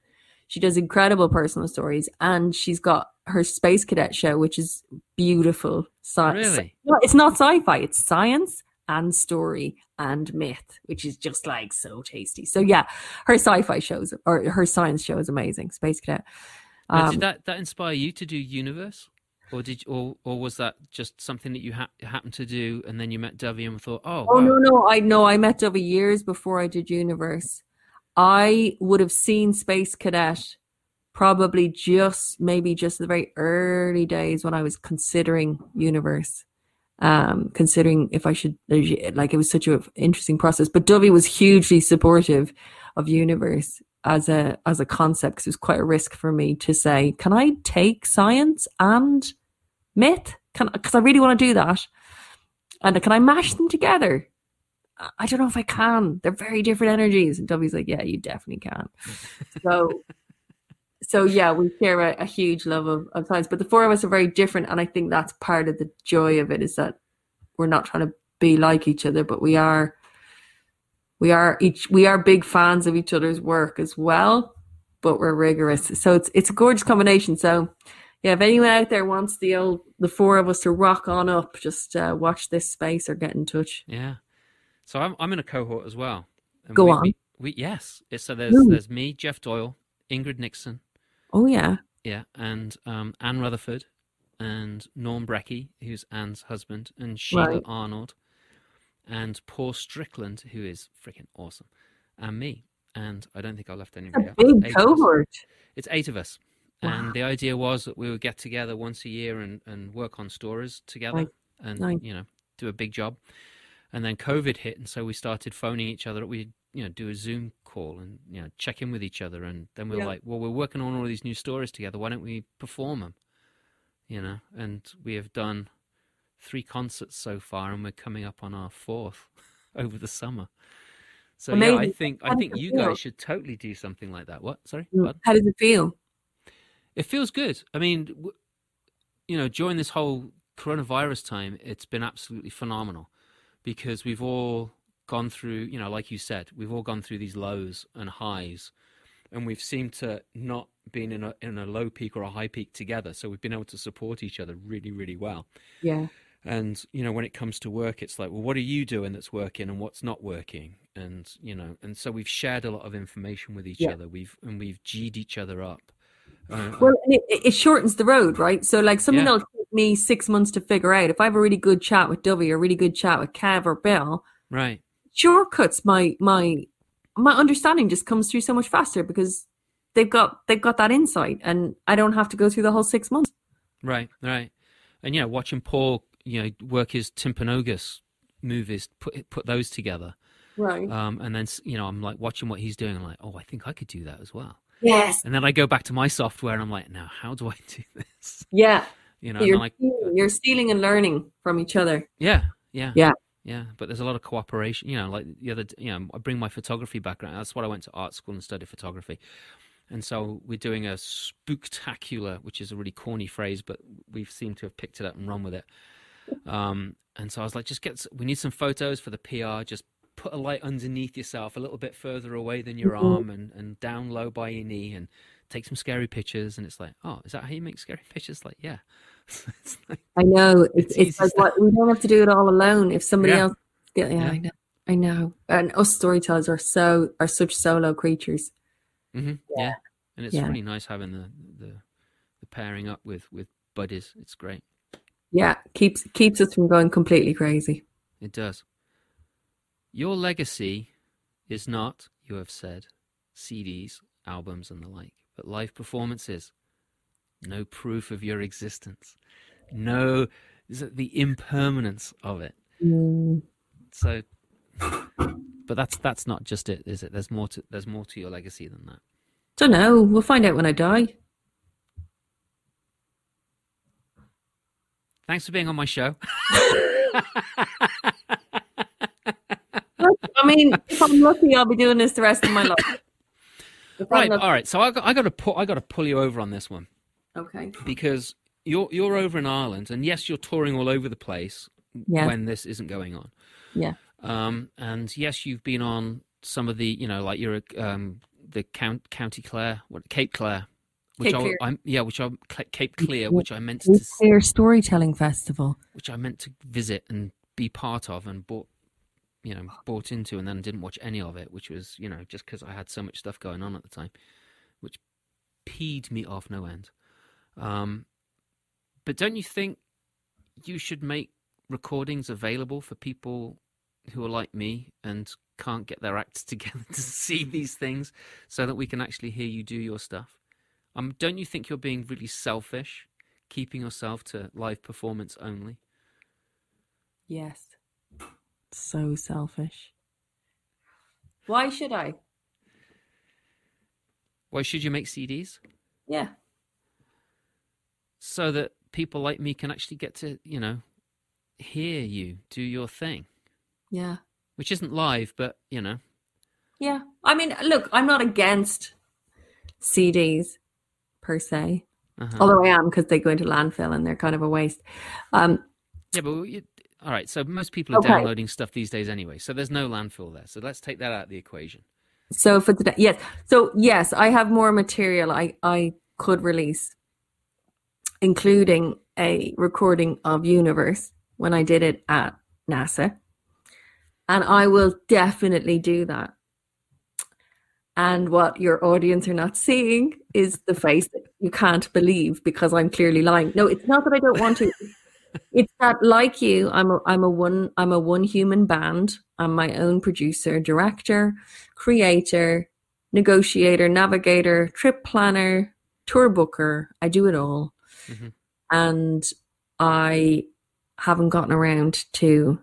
She does incredible personal stories, and she's got her space cadet show, which is beautiful. Science. Really? It's not sci-fi; it's science and story and myth, which is just like so tasty. So yeah, her sci-fi shows or her science show is amazing. Space Cadet. Um, did that that inspire you to do Universe, or did or or was that just something that you ha- happened to do and then you met Dovie and thought, oh, oh wow. no no I know I met Dovie years before I did Universe. I would have seen Space Cadet probably just maybe just the very early days when I was considering Universe um, considering if I should, like, it was such an interesting process. But Dovie was hugely supportive of Universe as a as a concept because it was quite a risk for me to say, can I take science and myth? Can because I really want to do that, and can I mash them together? I don't know if I can. They're very different energies. And Dovie's like, yeah, you definitely can. So so yeah, we share a, a, huge love of, of science, but the four of us are very different, and I think that's part of the joy of it is that we're not trying to be like each other, but we are we are each we are big fans of each other's work as well, but we're rigorous. So it's it's a gorgeous combination. So yeah, if anyone out there wants the old the four of us to rock on up, just uh, watch this space or get in touch. Yeah. So I'm I'm in a cohort as well. Go we, on. We, we, yes. So there's Ooh. there's me, Jeff Doyle, Ingrid Nixon, Oh yeah. Yeah, and um, Anne Rutherford and Norm Brecky, who's Anne's husband, and Sheila right. Arnold, and Paul Strickland, who is freaking awesome, and me. And I don't think I left anybody out. Big eight cohort. It's eight of us. Wow. And the idea was that we would get together once a year and, and work on stories together right. and, right. you know, do a big job. And then COVID hit, and so we started phoning each other. We you know do a Zoom call and you know check in with each other, and then we're yeah. like, well, we're working on all these new stories together. Why don't we perform them? You know, and we have done three concerts so far, and we're coming up on our fourth over the summer. So Amazing. yeah, I think I think you feel? guys should totally do something like that. What? Sorry. Mm. How does it feel? It feels good. I mean, you know, during this whole coronavirus time, it's been absolutely phenomenal because we've all gone through, you know, like you said, we've all gone through these lows and highs, and we've seemed to not been in a in a low peak or a high peak together. So we've been able to support each other really, really well. Yeah. And you know, when it comes to work, it's like, well, what are you doing that's working and what's not working? And you know, and so we've shared a lot of information with each yeah. other. We've and we've g'd each other up. Uh, well, it, it, shortens the road, right? So, like something yeah. that'll take me six months to figure out. If I have a really good chat with Dovie or a really good chat with Kev or Bill, right? Shortcuts my my my understanding just comes through so much faster because they've got they've got that insight and I don't have to go through the whole six months. Right, right. And yeah, watching Paul, you know, work his Timpanogos movies, put put those together. Right. Um, and then you know, I'm like watching what he's doing. I'm like, oh, I think I could do that as well. Yes. And then I go back to my software and I'm like, now how do I do this? Yeah. You know, you're, like, stealing, you're stealing and learning from each other. Yeah. Yeah. Yeah. Yeah, but there's a lot of cooperation. You know, like the other, you know, I bring my photography background. That's what I went to art school and studied photography. And so we're doing a spooktacular, which is a really corny phrase, but we've seemed to have picked it up and run with it. Um, and so I was like, just get, we need some photos for the PR. Just put a light underneath yourself, a little bit further away than your mm-hmm. arm, and, and down low by your knee, and take some scary pictures. And it's like, oh, is that how you make scary pictures? Like, yeah. like, I know it's, it's, it's like what, we don't have to do it all alone. If somebody yeah. else, yeah, yeah, I know, I know. And us storytellers are so are such solo creatures. Mm-hmm. Yeah. yeah. and it's really nice having the, the the pairing up with with buddies. It's great. Yeah, keeps keeps us from going completely crazy. It does. Your legacy is not, you have said, CDs, albums, and the like, but live performances. No proof of your existence. No, the impermanence of it. Mm. So, but that's that's not just it, is it? There's more to there's more to your legacy than that. Don't know. We'll find out when I die. Thanks for being on my show. I mean, if I'm lucky, I'll be doing this the rest of my life. Right. lucky- All right. So I got, I got to pull I got to pull you over on this one Okay. because you're you're over in Ireland, and yes, you're touring all over the place Yeah. when this isn't going on. Yeah. Um, and yes, you've been on some of the, you know, like you're a, um, the count, County Clare, what Cape Clare, which Cape I, Clear. I'm, yeah, which I'm Cape Clear, which I meant Cape to, Clear Storytelling Festival. which I meant to visit and be part of, and bought, you know, bought into, and then didn't watch any of it, which was, you know, just because I had so much stuff going on at the time, which peed me off no end. Um, but don't you think you should make recordings available for people who are like me and can't get their acts together to see these things so that we can actually hear you do your stuff? Um, don't you think you're being really selfish, keeping yourself to live performance only? Yes. So selfish. Why should I? Why should you make CDs? Yeah. So that people like me can actually get to, you know, hear you do your thing, Yeah. which isn't live, but, you know, Yeah. I mean, look, I'm not against CDs per se, uh-huh. although I am because they go into landfill and they're kind of a waste. Um, Yeah, but you, all right. So most people are Okay. downloading stuff these days anyway. So there's no landfill there. So let's take that out of the equation. so for today, yes. So yes, I have more material I I could release, including a recording of Universe when I did it at NASA, and I will definitely do that. And what your audience are not seeing is the face that you can't believe because I'm clearly lying. No, it's not that I don't want to. It's that like you, I'm a I'm a one I'm a one human band. I'm my own producer, director, creator, negotiator, navigator, trip planner, tour booker. I do it all. Mhm. And I haven't gotten around to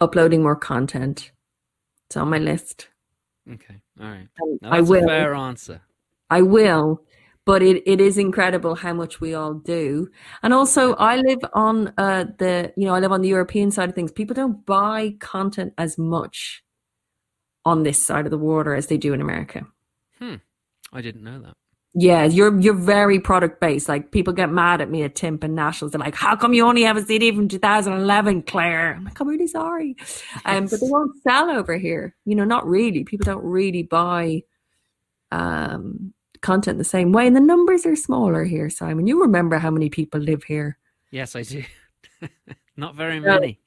uploading more content. It's on my list. Okay. All right. Now, I will. a fair answer. I will, but it, it is incredible how much we all do. And also, I live on uh, the you know I live on the European side of things. People don't buy content as much on this side of the water as they do in America. I didn't know that. Yeah, you're you're very product based. Like people get mad at me at Timp and Nationals. They're like, "How come you only have a CD from 2011, Claire?" I'm like, "I'm really sorry," um, but they won't sell over here. You know, not really. People don't really buy um, content the same way, and the numbers are smaller here. Simon, you remember how many people live here? Yes, I do. Not very many.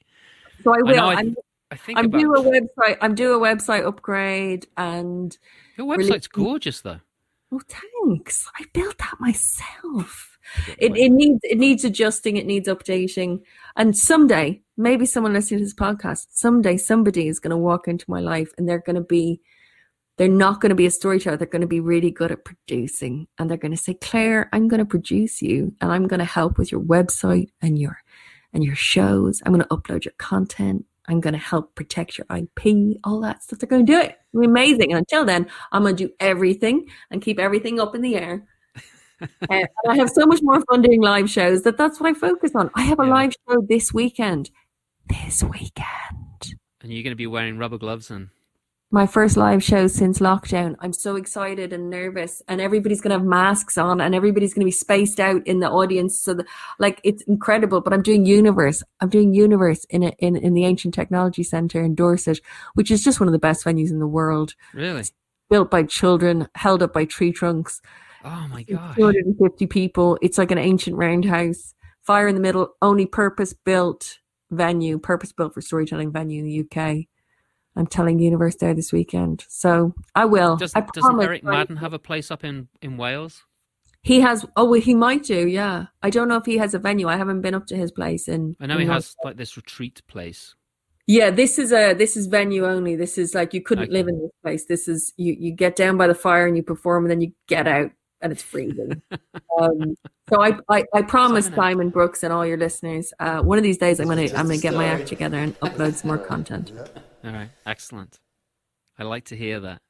So I I will. I- I'm, I think I'm about due a website. I'm due a website upgrade, and your really- website's gorgeous, though. oh, thanks. I built that myself. It, it needs it needs adjusting it needs updating and someday maybe someone listening to this podcast someday somebody is going to walk into my life and they're going to be they're not going to be a storyteller they're going to be really good at producing and they're going to say claire i'm going to produce you and i'm going to help with your website and your and your shows i'm going to upload your content i'm going to help protect your ip all that stuff they're going to do it It'll be amazing and until then i'm going to do everything and keep everything up in the air uh, and I have so much more fun doing live shows that that's what I focus on. I have a Yeah. live show this weekend. This weekend. And you're going to be wearing rubber gloves and My first live show since lockdown. I'm so excited and nervous, and everybody's going to have masks on, and everybody's going to be spaced out in the audience. So, the, like, it's incredible. But I'm doing Universe. I'm doing Universe in a, in in the Ancient Technology Centre in Dorset, which is just one of the best venues in the world. really. Built by children, held up by tree trunks. Oh my god! 250 people. It's like an ancient roundhouse. Fire in the middle, only purpose built venue, purpose built for storytelling venue in the UK. I'm telling Universe there this weekend. So I will. Does, I doesn't. Eric Maddern have a place up in, in Wales? He has. Oh, well, he might do. Yeah, I don't know if he has a venue. I haven't been up to his place. In I know he North- has like this retreat place. Yeah, this is a this is venue only. This is like you couldn't Okay. live in this place. This is you you get down by the fire and you perform and then you get out and it's freezing. um, so I, I I promise Simon, Simon Brooks and all your listeners, uh, one of these days I'm gonna I'm gonna get my act together and upload some more content. All right, excellent. I like to hear that.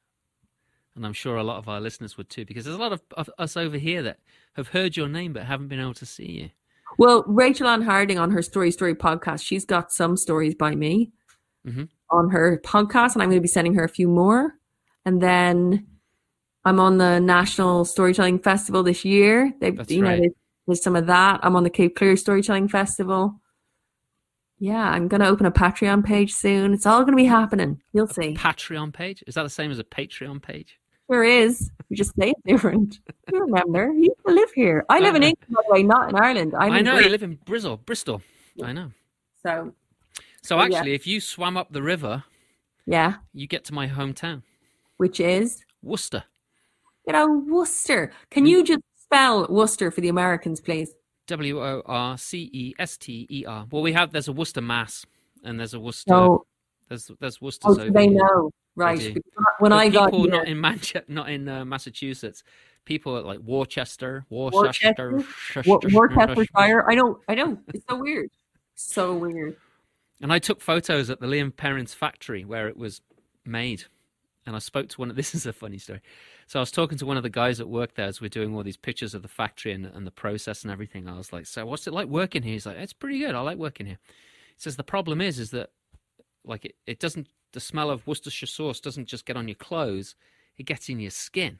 And I'm sure a lot of our listeners would too, because there's a lot of, of us over here that have heard your name but haven't been able to see you. Well, Rachel Ann Harding on her Story Story podcast, she's got some stories by me Mhm. on her podcast, and I'm going to be sending her a few more. And then I'm on the National Storytelling Festival this year. They've, That's you know, right. there's, some of that. I'm on the Cape Clear Storytelling Festival. Yeah, I'm going to open a Patreon page soon. It's all going to be happening. You'll see. Patreon page? Is that the same as a Patreon page? There is. We just say it different. You remember? You live here. I live in. England, by the way, not in Ireland. I'm I know, you live in Bristol, Bristol. I know. so So Oh, yeah. actually, if you swam up the river, yeah. you get to my hometown, Which is Worcester. You know, Worcester. Can you just spell Worcester for the Americans, please? W O R C E S T E R. Well, we have there's a Worcester Mass, and there's a Worcester. So, there's there's Worcester's oh, so they here. know, right? Because When But I got people not in Manchester, not in uh, Massachusetts, people at like Worcester, Worcester, Wor- Worcestershire, I know, I know. It's so weird, so weird. And I took photos at the Lea & Perrins factory where it was made. And I spoke to one of this is a funny story. So I was talking to one of the guys at work there as we're doing all these pictures of the factory and, and the process and everything. I was like, So what's it like working here? He's like, It's pretty good. I like working here. He says the problem is is that like it, it doesn't the smell of Worcestershire sauce doesn't just get on your clothes, it gets in your skin.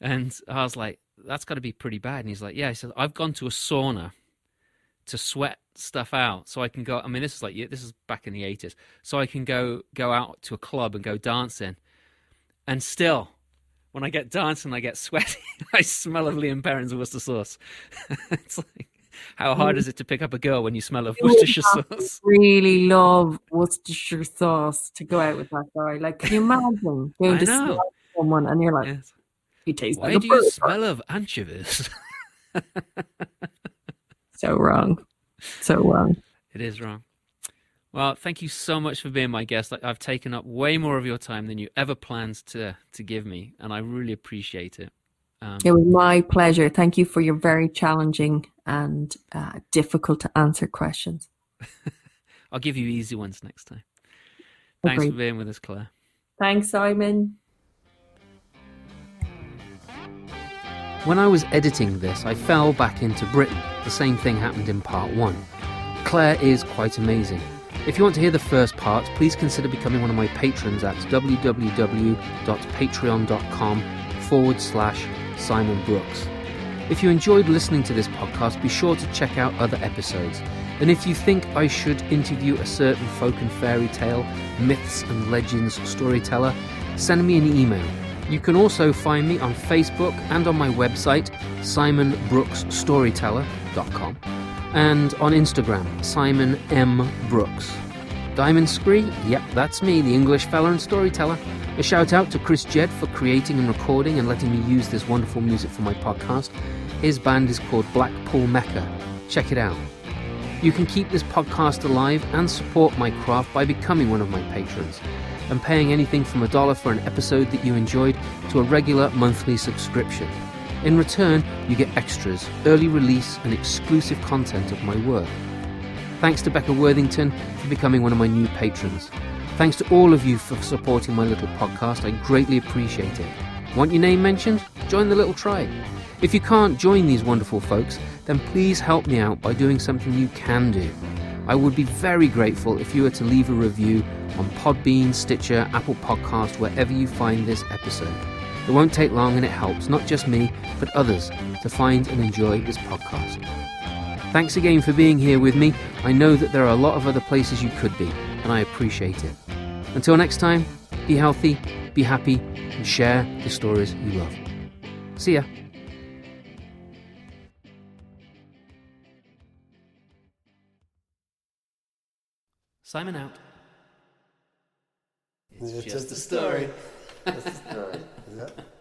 And I was like, That's gotta be pretty bad. And he's like, Yeah, he said, I've gone to a sauna to sweat stuff out so I can go I mean this is like this is back in the 80s so I can go go out to a club and go dancing and still when I get dancing I get sweaty I smell of Lea & Perrins Worcester sauce it's like how hard is it to pick up a girl when you smell of Worcestershire sauce Really love Worcestershire sauce to go out with that guy. Like, can you imagine going I to know. smell someone and you're like, Yes. you taste why like a do you smell of anchovies So wrong, so wrong. it is wrong well thank you so much for being my guest I- I've taken up way more of your time than you ever planned to to give me and I really appreciate it um, It was my pleasure. Thank you for your very challenging and uh, difficult to answer questions. I'll give you easy ones next time. Thanks Agreed. for being with us, Claire. Thanks, Simon. When I was editing this, I fell back into Britain. The same thing happened in part one. Claire is quite amazing. If you want to hear the first part, please consider becoming one of my patrons at www.patreon.com forward slash Simon Brooks. If you enjoyed listening to this podcast, be sure to check out other episodes. And if you think I should interview a certain folk and fairy tale, myths and legends storyteller, send me an email. You can also find me on Facebook and on my website, simonbrooksstoryteller.com, and on Instagram, Simon M. Brooks. Diamond Scree? Yep, that's me, the English fella and storyteller. A shout out to Chris Jed for creating and recording and letting me use this wonderful music for my podcast. His band is called Blackpool Mecca. Check it out. You can keep this podcast alive and support my craft by becoming one of my patrons and paying anything from a dollar for an episode that you enjoyed to a regular monthly subscription. In return, you get extras, early release, and exclusive content of my work. Thanks to Becca Worthington for becoming one of my new patrons. Thanks to all of you for supporting my little podcast. I greatly appreciate it. Want your name mentioned? Join the little tribe. If you can't join these wonderful folks, then please help me out by doing something you can do. I would be very grateful if you were to leave a review on Podbean, Stitcher, Apple Podcast, wherever you find this episode. It won't take long and it helps not just me, but others to find and enjoy this podcast. Thanks again for being here with me. I know that there are a lot of other places you could be, and I appreciate it. Until next time, be healthy, be happy, and share the stories you love. See ya. Simon out. It's, just, a story. Just a story. That?